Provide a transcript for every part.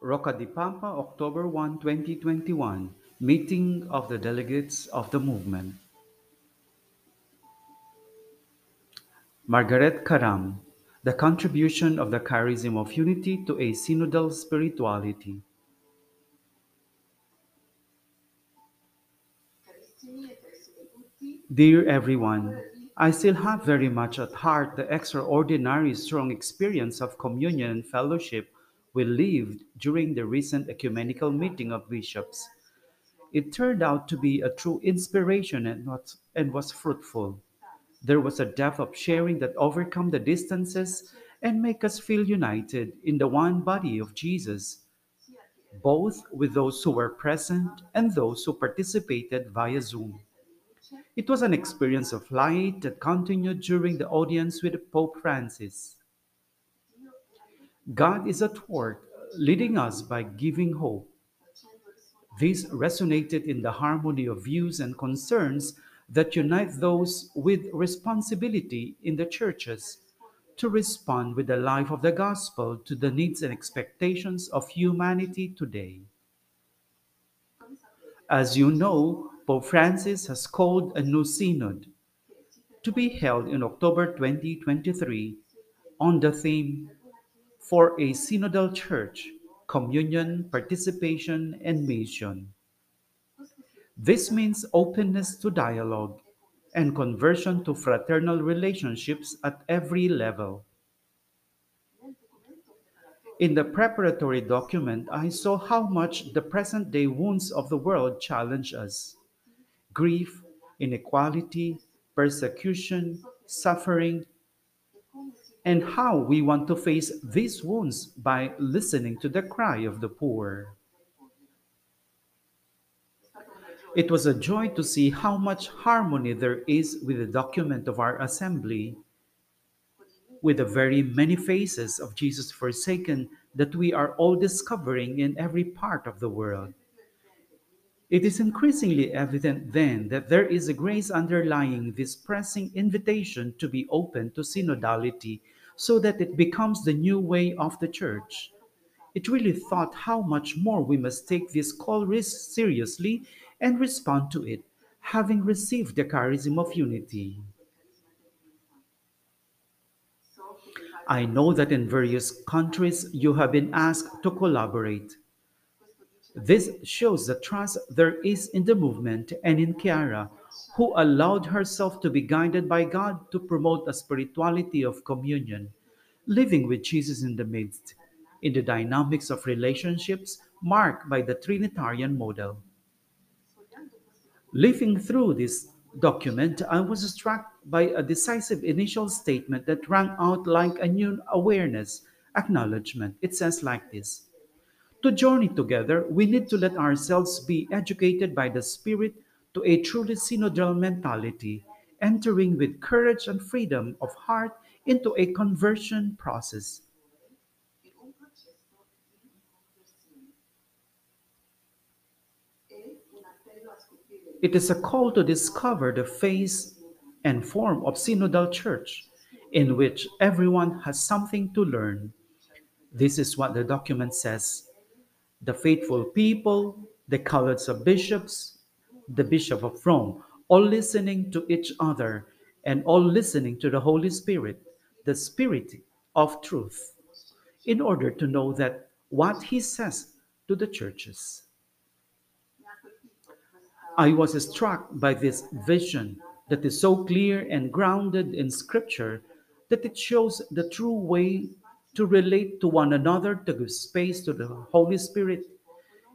Rocca di Papa, October 1, 2021. Meeting of the Delegates of the Movement. Margaret Karram. The contribution of the charism of unity to a synodal spirituality. Dear everyone, I still have very much at heart the extraordinary strong experience of communion and fellowship we lived during the recent ecumenical meeting of bishops. It turned out to be a true inspiration and was, and was fruitful. There was a depth of sharing that overcome the distances and make us feel united in the one body of Jesus, both with those who were present and those who participated via Zoom. It was an experience of light that continued during the audience with Pope Francis. God is at work, leading us by giving hope. This resonated in the harmony of views and concerns that unite those with responsibility in the churches to respond with the life of the gospel to the needs and expectations of humanity today. As you know, Pope Francis has called a new synod to be held in October 2023 on the theme For a Synodal Church Communion, Participation, and Mission. This means openness to dialogue and conversion to fraternal relationships at every level. In the preparatory document, I saw how much the present day wounds of the world challenge us grief, inequality, persecution, suffering, and how we want to face these wounds by listening to the cry of the poor. It was a joy to see how much harmony there is with the document of our assembly, with the very many faces of Jesus forsaken that we are all discovering in every part of the world. It is increasingly evident then that there is a grace underlying this pressing invitation to be open to synodality so that it becomes the new way of the church. It really thought how much more we must take this call seriously and respond to it, having received the charism of unity. I know that in various countries you have been asked to collaborate. This shows the trust there is in the movement and in Chiara, who allowed herself to be guided by God to promote a spirituality of communion, living with Jesus in the midst, in the dynamics of relationships marked by the Trinitarian model. Living through this document, I was struck by a decisive initial statement that rang out like a new awareness, acknowledgement. It says like this To journey together, we need to let ourselves be educated by the Spirit to a truly synodal mentality, entering with courage and freedom of heart into a conversion process. It is a call to discover the face and form of synodal church in which everyone has something to learn. This is what the document says. The faithful people, the colleges of bishops, the Bishop of Rome, all listening to each other and all listening to the Holy Spirit, the Spirit of truth, in order to know that what he says to the churches. I was struck by this vision that is so clear and grounded in Scripture that it shows the true way to relate to one another, to give space to the Holy Spirit.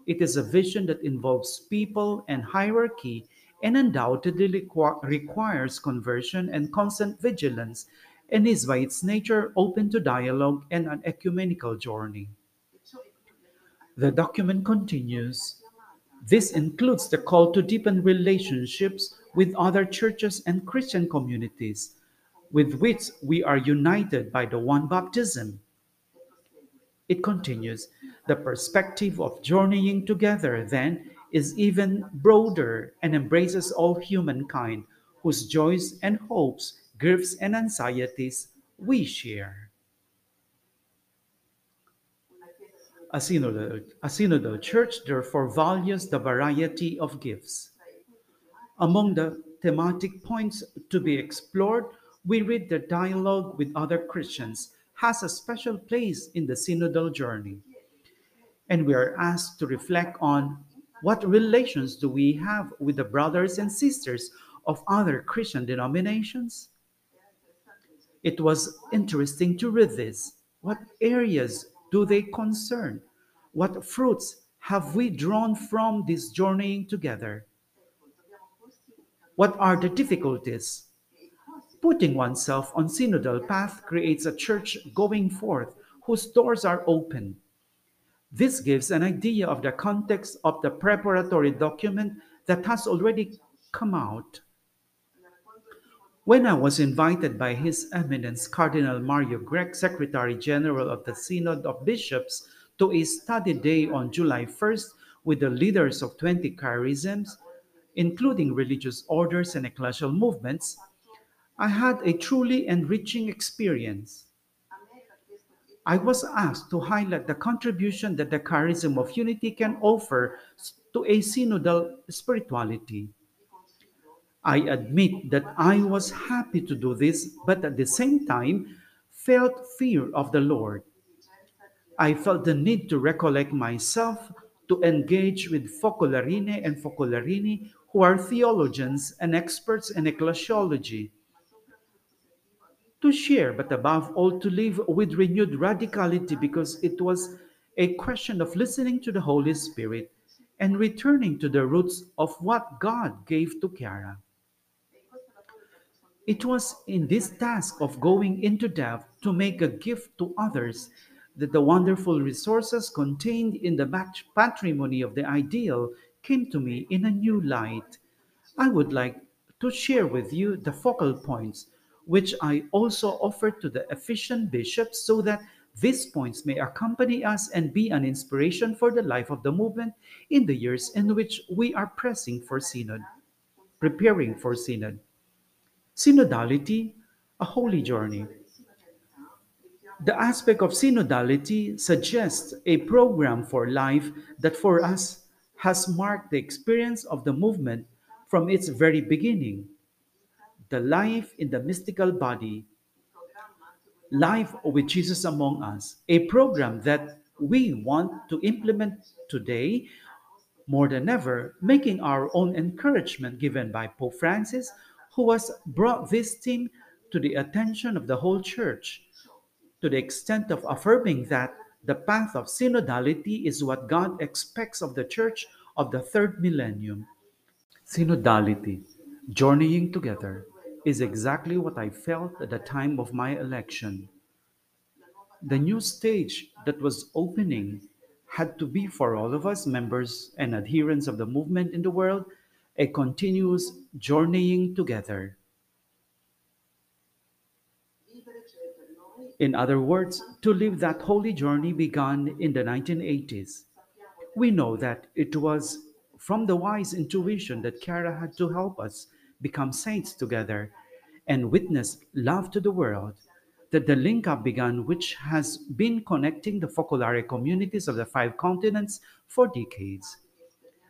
It is a vision that involves people and hierarchy and undoubtedly requ- requires conversion and constant vigilance and is by its nature open to dialogue and an ecumenical journey. The document continues this includes the call to deepen relationships with other churches and Christian communities with which we are united by the one baptism. It continues the perspective of journeying together, then, is even broader and embraces all humankind whose joys and hopes, griefs and anxieties we share. A synodal, a synodal church therefore values the variety of gifts. Among the thematic points to be explored, we read the dialogue with other Christians has a special place in the synodal journey. And we are asked to reflect on what relations do we have with the brothers and sisters of other Christian denominations? It was interesting to read this. What areas do they concern? What fruits have we drawn from this journeying together? What are the difficulties? Putting oneself on synodal path creates a church going forth whose doors are open. This gives an idea of the context of the preparatory document that has already come out. When I was invited by His Eminence Cardinal Mario Grech, Secretary General of the Synod of Bishops, to a study day on July 1st with the leaders of 20 charisms, including religious orders and ecclesial movements, I had a truly enriching experience. I was asked to highlight the contribution that the charism of unity can offer to a synodal spirituality. I admit that I was happy to do this, but at the same time felt fear of the Lord. I felt the need to recollect myself to engage with Focolarine and Focolarini, who are theologians and experts in ecclesiology. To share, but above all, to live with renewed radicality because it was a question of listening to the Holy Spirit and returning to the roots of what God gave to Chiara. It was in this task of going into depth to make a gift to others that the wonderful resources contained in the patrimony of the ideal came to me in a new light. I would like to share with you the focal points, which I also offer to the efficient bishops so that these points may accompany us and be an inspiration for the life of the movement in the years in which we are pressing for synod, preparing for synod. Synodality, a holy journey. The aspect of synodality suggests a program for life that for us has marked the experience of the movement from its very beginning. The life in the mystical body, life with Jesus among us, a program that we want to implement today more than ever, making our own encouragement given by Pope Francis, who has brought this theme to the attention of the whole church to the extent of affirming that the path of synodality is what God expects of the church of the third millennium. Synodality, journeying together, is exactly what I felt at the time of my election. The new stage that was opening had to be for all of us, members and adherents of the movement in the world, a continuous journeying together. In other words, to live that holy journey begun in the 1980s. We know that it was from the wise intuition that Chiara had to help us become saints together and witness love to the world that the link up began, which has been connecting the Focolare communities of the five continents for decades.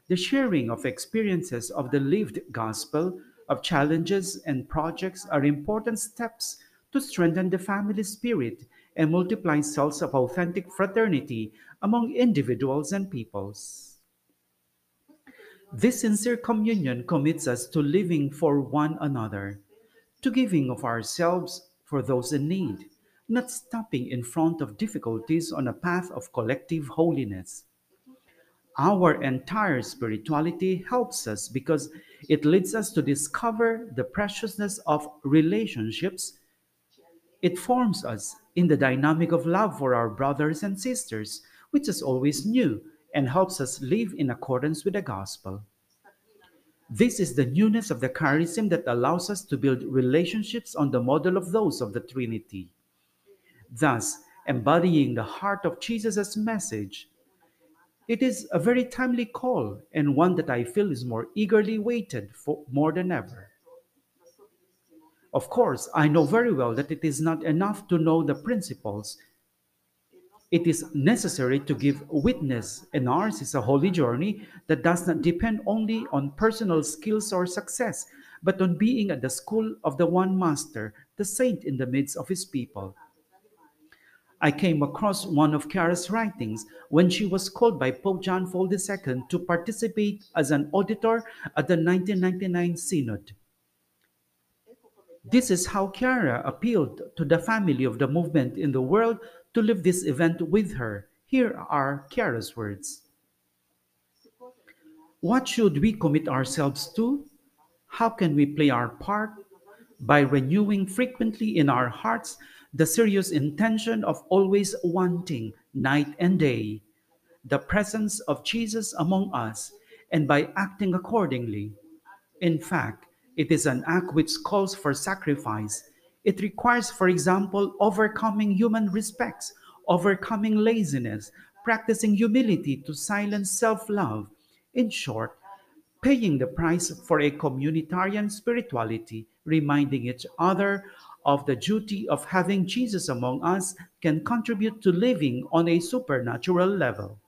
The sharing of experiences of the lived gospel, of challenges and projects are important steps to strengthen the family spirit and multiply cells of authentic fraternity among individuals and peoples. This sincere communion commits us to living for one another, to giving of ourselves for those in need, not stopping in front of difficulties on a path of collective holiness. Our entire spirituality helps us because it leads us to discover the preciousness of relationships it forms us in the dynamic of love for our brothers and sisters, which is always new and helps us live in accordance with the gospel. This is the newness of the charism that allows us to build relationships on the model of those of the Trinity. Thus, embodying the heart of Jesus' message, it is a very timely call and one that I feel is more eagerly waited for more than ever. Of course, I know very well that it is not enough to know the principles. It is necessary to give witness, and ours is a holy journey that does not depend only on personal skills or success, but on being at the school of the one Master, the saint in the midst of his people. I came across one of Chiara's writings when she was called by Pope John Paul II to participate as an auditor at the 1999 Synod. This is how Chiara appealed to the family of the movement in the world to live this event with her. Here are Chiara's words. What should we commit ourselves to? How can we play our part? By renewing frequently in our hearts the serious intention of always wanting, night and day, the presence of Jesus among us, and by acting accordingly. In fact, it is an act which calls for sacrifice. It requires, for example, overcoming human respects, overcoming laziness, practicing humility to silence self love. In short, paying the price for a communitarian spirituality, reminding each other of the duty of having Jesus among us can contribute to living on a supernatural level.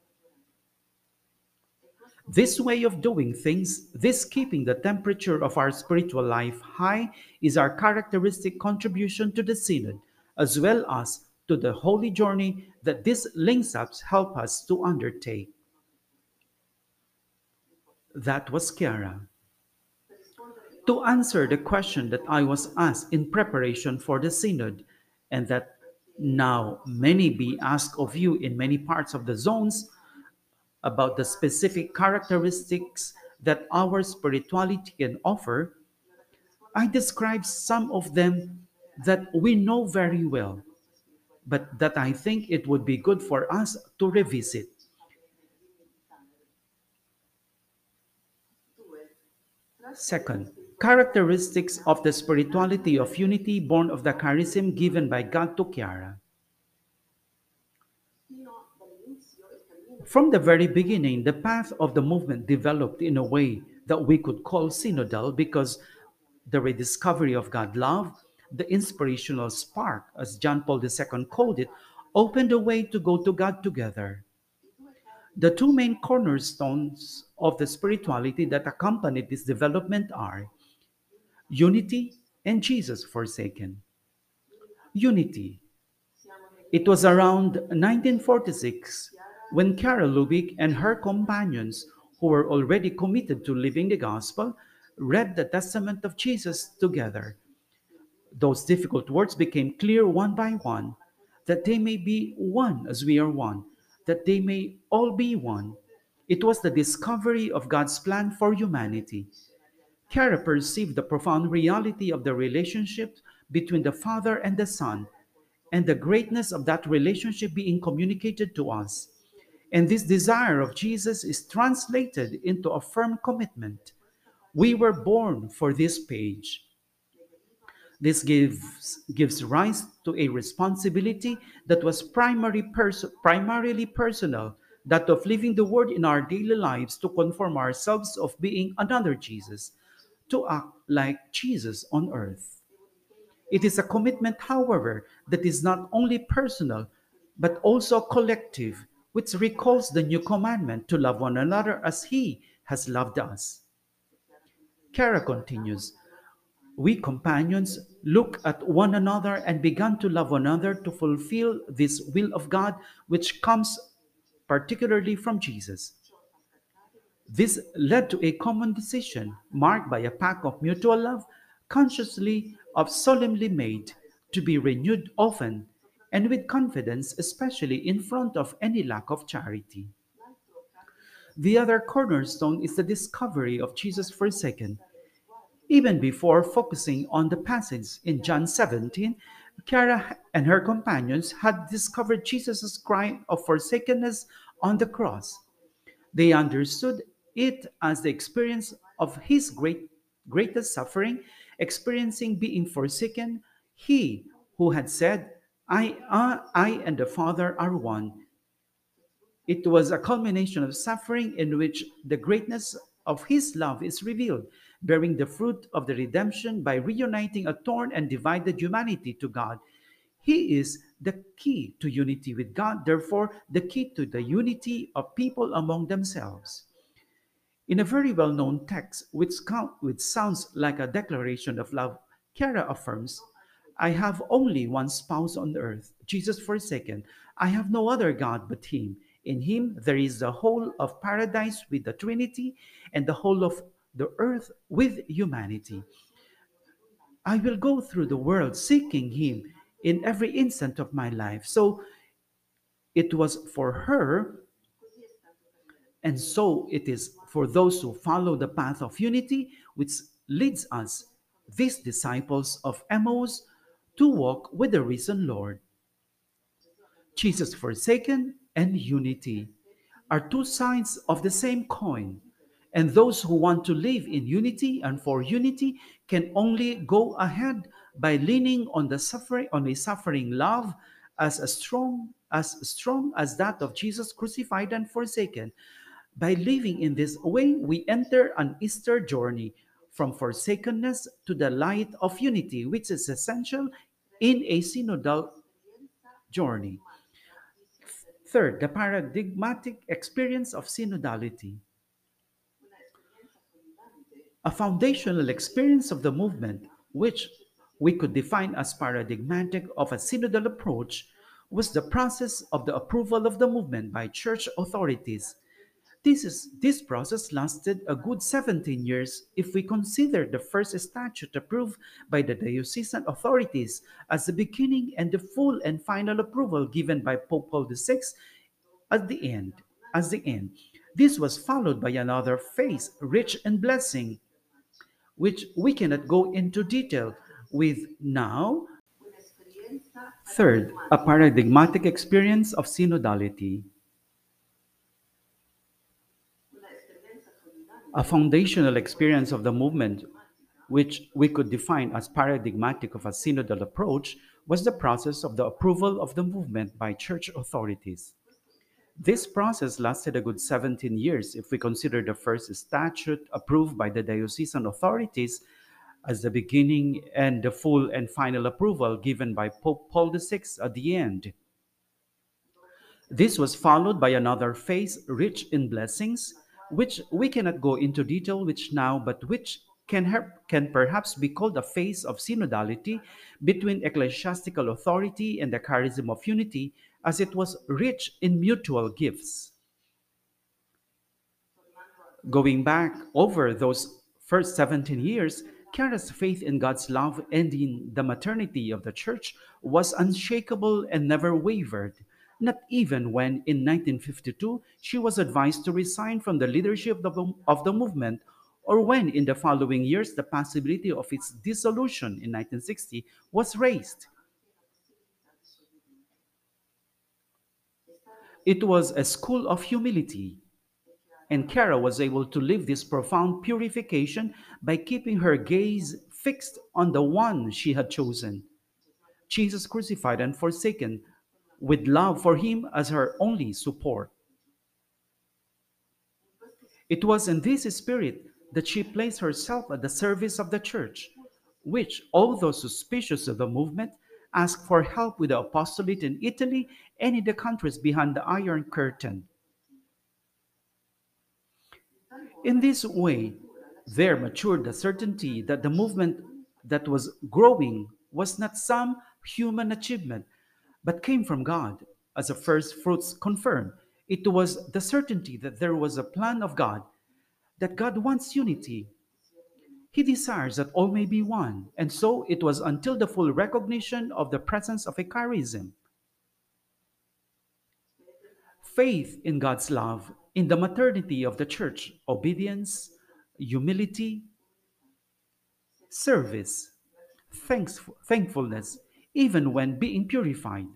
This way of doing things, this keeping the temperature of our spiritual life high, is our characteristic contribution to the Synod, as well as to the holy journey that these links ups help us to undertake. That was Chiara. To answer the question that I was asked in preparation for the Synod, and that now many be asked of you in many parts of the zones, about the specific characteristics that our spirituality can offer, I describe some of them that we know very well, but that I think it would be good for us to revisit. Second, characteristics of the spirituality of unity born of the charism given by God to Chiara. From the very beginning, the path of the movement developed in a way that we could call synodal because the rediscovery of God love, the inspirational spark, as John Paul II called it, opened a way to go to God together. The two main cornerstones of the spirituality that accompanied this development are unity and Jesus forsaken. Unity. It was around 1946 when Chiara Lubich and her companions, who were already committed to living the gospel, read the testament of Jesus together. Those difficult words became clear one by one that they may be one as we are one, that they may all be one. It was the discovery of God's plan for humanity. Chiara perceived the profound reality of the relationship between the Father and the Son, and the greatness of that relationship being communicated to us. And this desire of Jesus is translated into a firm commitment. We were born for this page. This gives, gives rise to a responsibility that was primary primarily personal, that of living the word in our daily lives to conform ourselves of being another Jesus, to act like Jesus on earth. It is a commitment, however, that is not only personal, but also collective, which recalls the new commandment to love one another as He has loved us. Chiara continues, we companions look at one another and began to love one another to fulfill this will of God, which comes particularly from Jesus. This led to a common decision marked by a pact of mutual love, consciously of solemnly made, to be renewed often and with confidence, especially in front of any lack of charity. The other cornerstone is the discovery of Jesus forsaken. Even before focusing on the passage in John 17, Chiara and her companions had discovered Jesus' cry of forsakenness on the cross. They understood it as the experience of his great, greatest suffering, experiencing being forsaken, he who had said, I, uh, I and the Father are one. It was a culmination of suffering in which the greatness of his love is revealed, bearing the fruit of the redemption by reuniting a torn and divided humanity to God. He is the key to unity with God, therefore, the key to the unity of people among themselves. In a very well known text, which, which sounds like a declaration of love, Chiara affirms, I have only one spouse on earth, Jesus forsaken. I have no other God but Him. In Him there is the whole of paradise with the Trinity and the whole of the earth with humanity. I will go through the world seeking Him in every instant of my life. So it was for her, and so it is for those who follow the path of unity, which leads us, these disciples of Emmaus, to walk with the risen Lord. Jesus forsaken and unity are two sides of the same coin. And those who want to live in unity and for unity can only go ahead by leaning on the suffering on a suffering love as strong as strong as that of Jesus crucified and forsaken. By living in this way, we enter an Easter journey from forsakenness to the light of unity, which is essential in a synodal journey. Third, the paradigmatic experience of synodality. A foundational experience of the movement, which we could define as paradigmatic of a synodal approach, was the process of the approval of the movement by church authorities this, is, this process lasted a good 17 years if we consider the first statute approved by the diocesan authorities as the beginning and the full and final approval given by Pope Paul VI at the end. As the end. This was followed by another phase, rich in blessing, which we cannot go into detail with now. Third, a paradigmatic experience of synodality. A foundational experience of the movement, which we could define as paradigmatic of a synodal approach, was the process of the approval of the movement by church authorities. This process lasted a good 17 years if we consider the first statute approved by the diocesan authorities as the beginning and the full and final approval given by Pope Paul VI at the end. This was followed by another phase rich in blessings which we cannot go into detail which now, but which can, help, can perhaps be called a phase of synodality between ecclesiastical authority and the charism of unity, as it was rich in mutual gifts. Going back over those first 17 years, Chiara's faith in God's love and in the maternity of the church was unshakable and never wavered not even when in 1952 she was advised to resign from the leadership of the, of the movement or when in the following years the possibility of its dissolution in 1960 was raised. It was a school of humility, and Chiara was able to live this profound purification by keeping her gaze fixed on the one she had chosen Jesus crucified and forsaken, with love for him as her only support. It was in this spirit that she placed herself at the service of the church, which, although suspicious of the movement, asked for help with the apostolate in Italy and in the countries behind the Iron Curtain. In this way, there matured the certainty that the movement that was growing was not some human achievement, but came from God, as the first fruits confirm. It was the certainty that there was a plan of God, that God wants unity. He desires that all may be one, and so it was until the full recognition of the presence of a charism. Faith in God's love, in the maternity of the church, obedience, humility, service, thanks, thankfulness, even when being purified.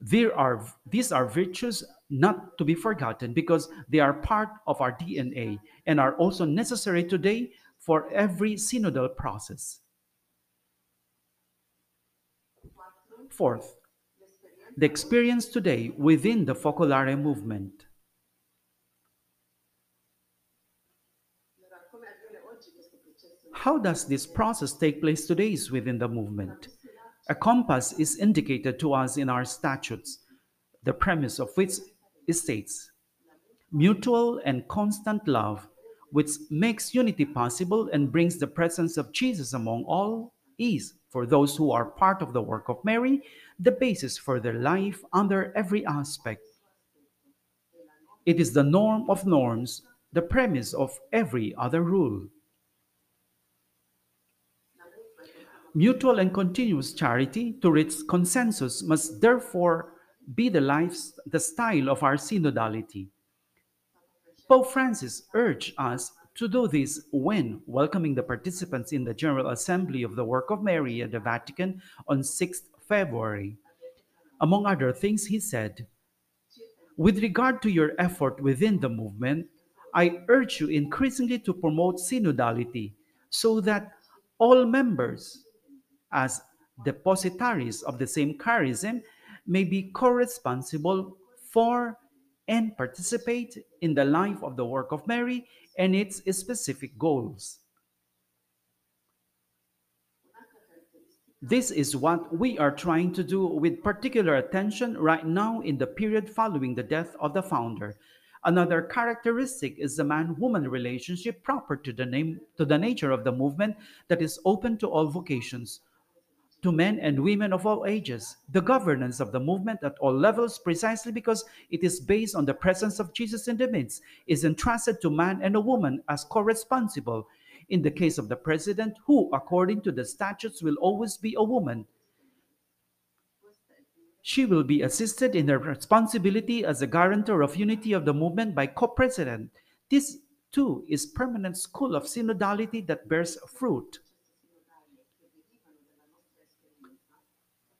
There are, these are virtues not to be forgotten because they are part of our DNA and are also necessary today for every synodal process. Fourth, the experience today within the Focolare movement. How does this process take place today within the movement? A compass is indicated to us in our statutes, the premise of which states mutual and constant love, which makes unity possible and brings the presence of Jesus among all, is, for those who are part of the work of Mary, the basis for their life under every aspect. It is the norm of norms, the premise of every other rule. Mutual and continuous charity to reach consensus must therefore be the life, the style of our synodality. Pope Francis urged us to do this when welcoming the participants in the General Assembly of the Work of Mary at the Vatican on 6th February. Among other things, he said, With regard to your effort within the movement, I urge you increasingly to promote synodality so that all members as depositaries of the same charism may be co-responsible for and participate in the life of the work of Mary and its specific goals. This is what we are trying to do with particular attention right now in the period following the death of the founder. Another characteristic is the man-woman relationship proper to the name to the nature of the movement that is open to all vocations, to men and women of all ages, the governance of the movement at all levels, precisely because it is based on the presence of Jesus in the midst, is entrusted to man and a woman as co responsible. In the case of the president, who, according to the statutes, will always be a woman, she will be assisted in her responsibility as a guarantor of unity of the movement by co president. This, too, is permanent school of synodality that bears fruit.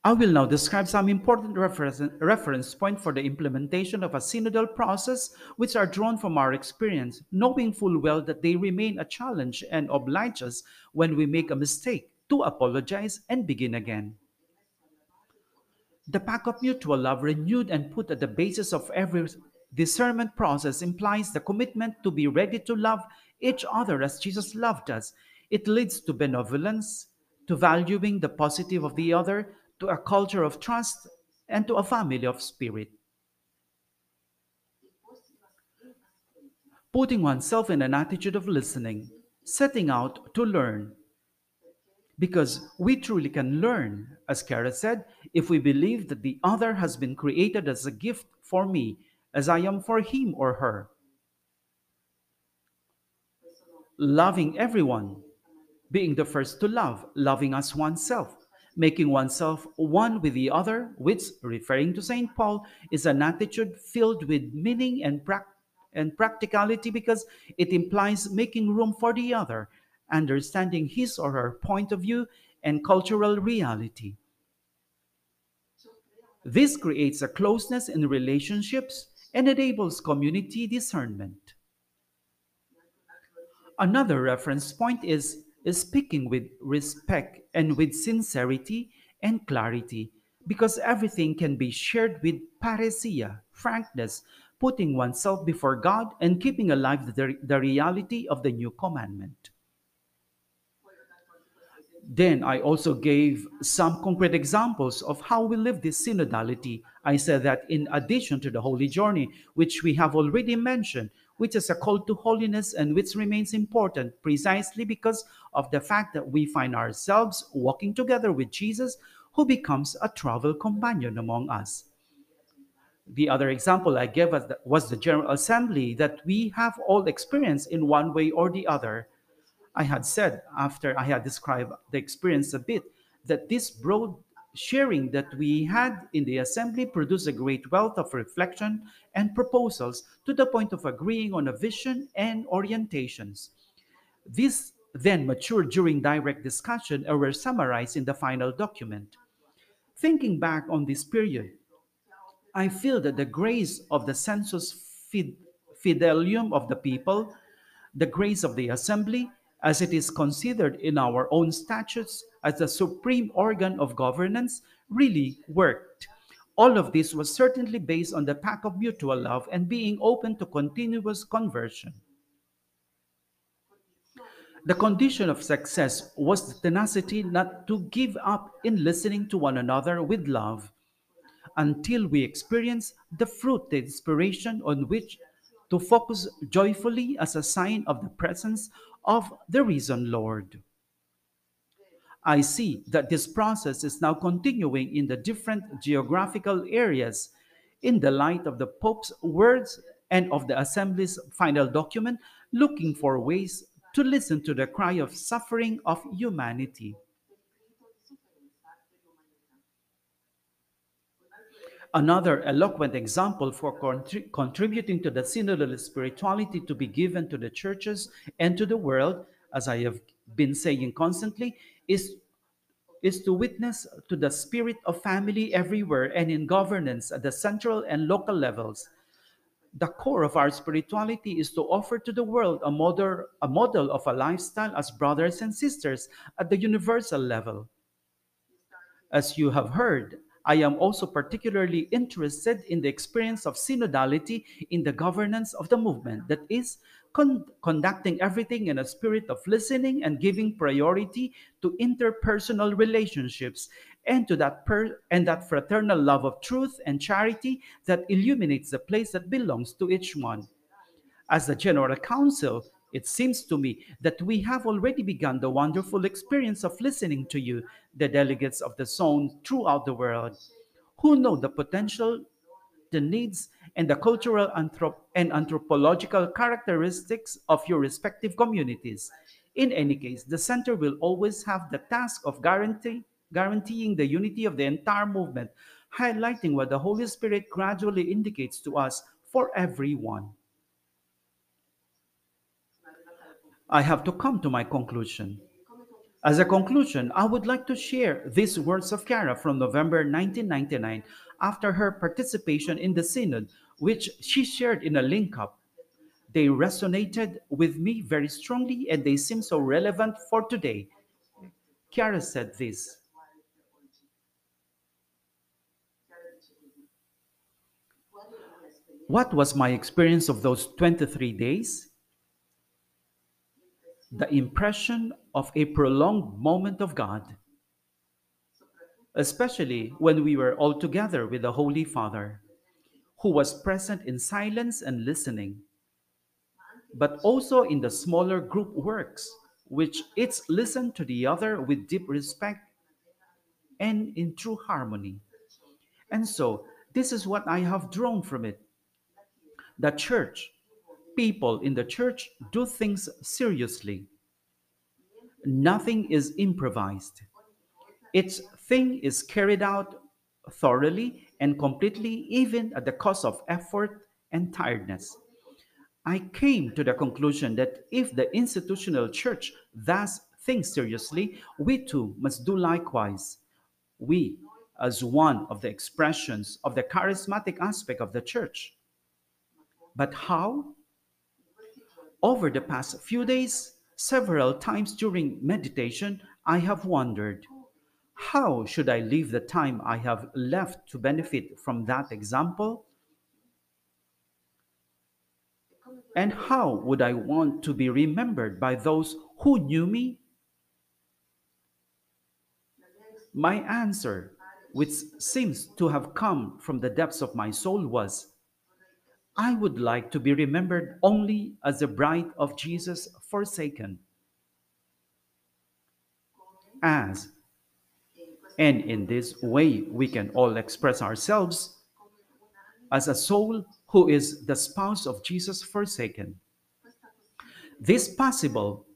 I will now describe some important reference, reference points for the implementation of a synodal process which are drawn from our experience, knowing full well that they remain a challenge and oblige us when we make a mistake to apologize and begin again. The pact of mutual love renewed and put at the basis of every discernment process implies the commitment to be ready to love each other as Jesus loved us. It leads to benevolence, to valuing the positive of the other, to a culture of trust, and to a family of spirit. Putting oneself in an attitude of listening, setting out to learn. Because we truly can learn, as Chiara said, if we believe that the other has been created as a gift for me, as I am for him or her. Loving everyone, being the first to love, loving as oneself, making oneself one with the other, which, referring to St. Paul, is an attitude filled with meaning and, pra- and practicality because it implies making room for the other, understanding his or her point of view and cultural reality. This creates a closeness in relationships and enables community discernment. Another reference point is is speaking with respect and with sincerity and clarity because everything can be shared with parrhesia, frankness, putting oneself before God and keeping alive the, the reality of the new commandment. Then I also gave some concrete examples of how we live this synodality. I said that in addition to the holy journey, which we have already mentioned, which is a call to holiness and which remains important precisely because of the fact that we find ourselves walking together with Jesus, who becomes a travel companion among us. The other example I gave was the General Assembly that we have all experienced in one way or the other. I had said, after I had described the experience a bit, that this broad sharing that we had in the assembly produced a great wealth of reflection and proposals to the point of agreeing on a vision and orientations. These then matured during direct discussion and were summarized in the final document. Thinking back on this period, I feel that the grace of the sensus fidelium of the people, the grace of the assembly, as it is considered in our own statutes as the supreme organ of governance, really worked. All of this was certainly based on the pact of mutual love and being open to continuous conversion. The condition of success was the tenacity not to give up in listening to one another with love until we experience the fruit, the inspiration on which to focus joyfully as a sign of the presence of the risen Lord. I see that this process is now continuing in the different geographical areas in the light of the Pope's words and of the Assembly's final document, looking for ways to listen to the cry of suffering of humanity. Another eloquent example for contri- contributing to the synodal spirituality to be given to the churches and to the world, as I have been saying constantly, is, is to witness to the spirit of family everywhere and in governance at the central and local levels. The core of our spirituality is to offer to the world a model, a model of a lifestyle as brothers and sisters at the universal level. As you have heard, I am also particularly interested in the experience of synodality in the governance of the movement, that is, con- conducting everything in a spirit of listening and giving priority to interpersonal relationships and to that per- and that fraternal love of truth and charity that illuminates the place that belongs to each one. As the General Council, it seems to me that we have already begun the wonderful experience of listening to you, the delegates of the zone throughout the world, who know the potential, the needs, and the cultural anthrop- and anthropological characteristics of your respective communities. In any case, the center will always have the task of guarantee, guaranteeing the unity of the entire movement, highlighting what the Holy Spirit gradually indicates to us for everyone. I have to come to my conclusion. As a conclusion, I would like to share these words of Chiara from November 1999 after her participation in the Synod, which she shared in a link up. They resonated with me very strongly and they seem so relevant for today. Chiara said this What was my experience of those 23 days? The impression of a prolonged moment of God, especially when we were all together with the Holy Father, who was present in silence and listening, but also in the smaller group works, which each listened to the other with deep respect and in true harmony. And so, this is what I have drawn from it. The church, people in the church do things seriously. Nothing is improvised. Its thing is carried out thoroughly and completely, even at the cost of effort and tiredness. I came to the conclusion that if the institutional church does things seriously, we too must do likewise. We, as one of the expressions of the charismatic aspect of the church. But how? Over the past few days, several times during meditation, I have wondered how should I live the time I have left to benefit from that example? And how would I want to be remembered by those who knew me? My answer, which seems to have come from the depths of my soul, was I would like to be remembered only as the bride of Jesus forsaken. As, and in this way we can all express ourselves as a soul who is the spouse of Jesus forsaken. This possible,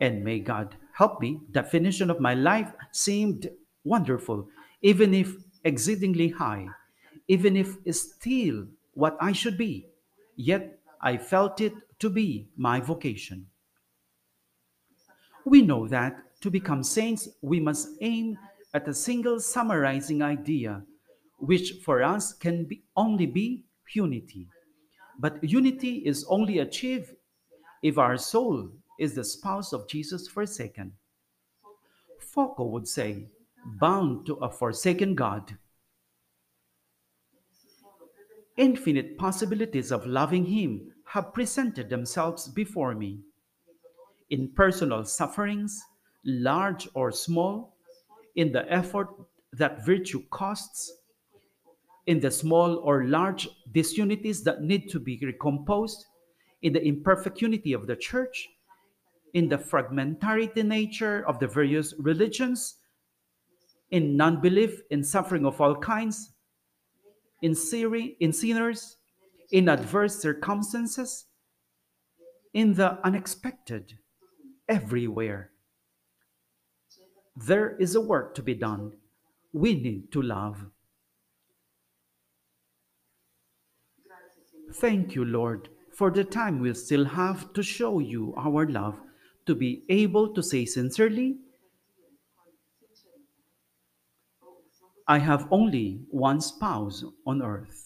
and may God help me, definition of my life seemed wonderful, even if exceedingly high, even if still what I should be, yet I felt it to be my vocation. We know that to become saints, we must aim at a single summarizing idea, which for us can be, only be unity. But unity is only achieved if our soul is the spouse of Jesus forsaken. Foucault would say, bound to a forsaken God. Infinite possibilities of loving Him have presented themselves before me. in personal sufferings, large or small, in the effort that virtue costs, in the small or large disunities that need to be recomposed, in the imperfect unity of the church, in the fragmentarity nature of the various religions, in non belief, in suffering of all kinds, in, in sinners, in adverse circumstances, in the unexpected, everywhere. There is a work to be done. We need to love. Thank you, Lord, for the time we'll still have to show you our love, to be able to say sincerely, I have only one spouse on earth.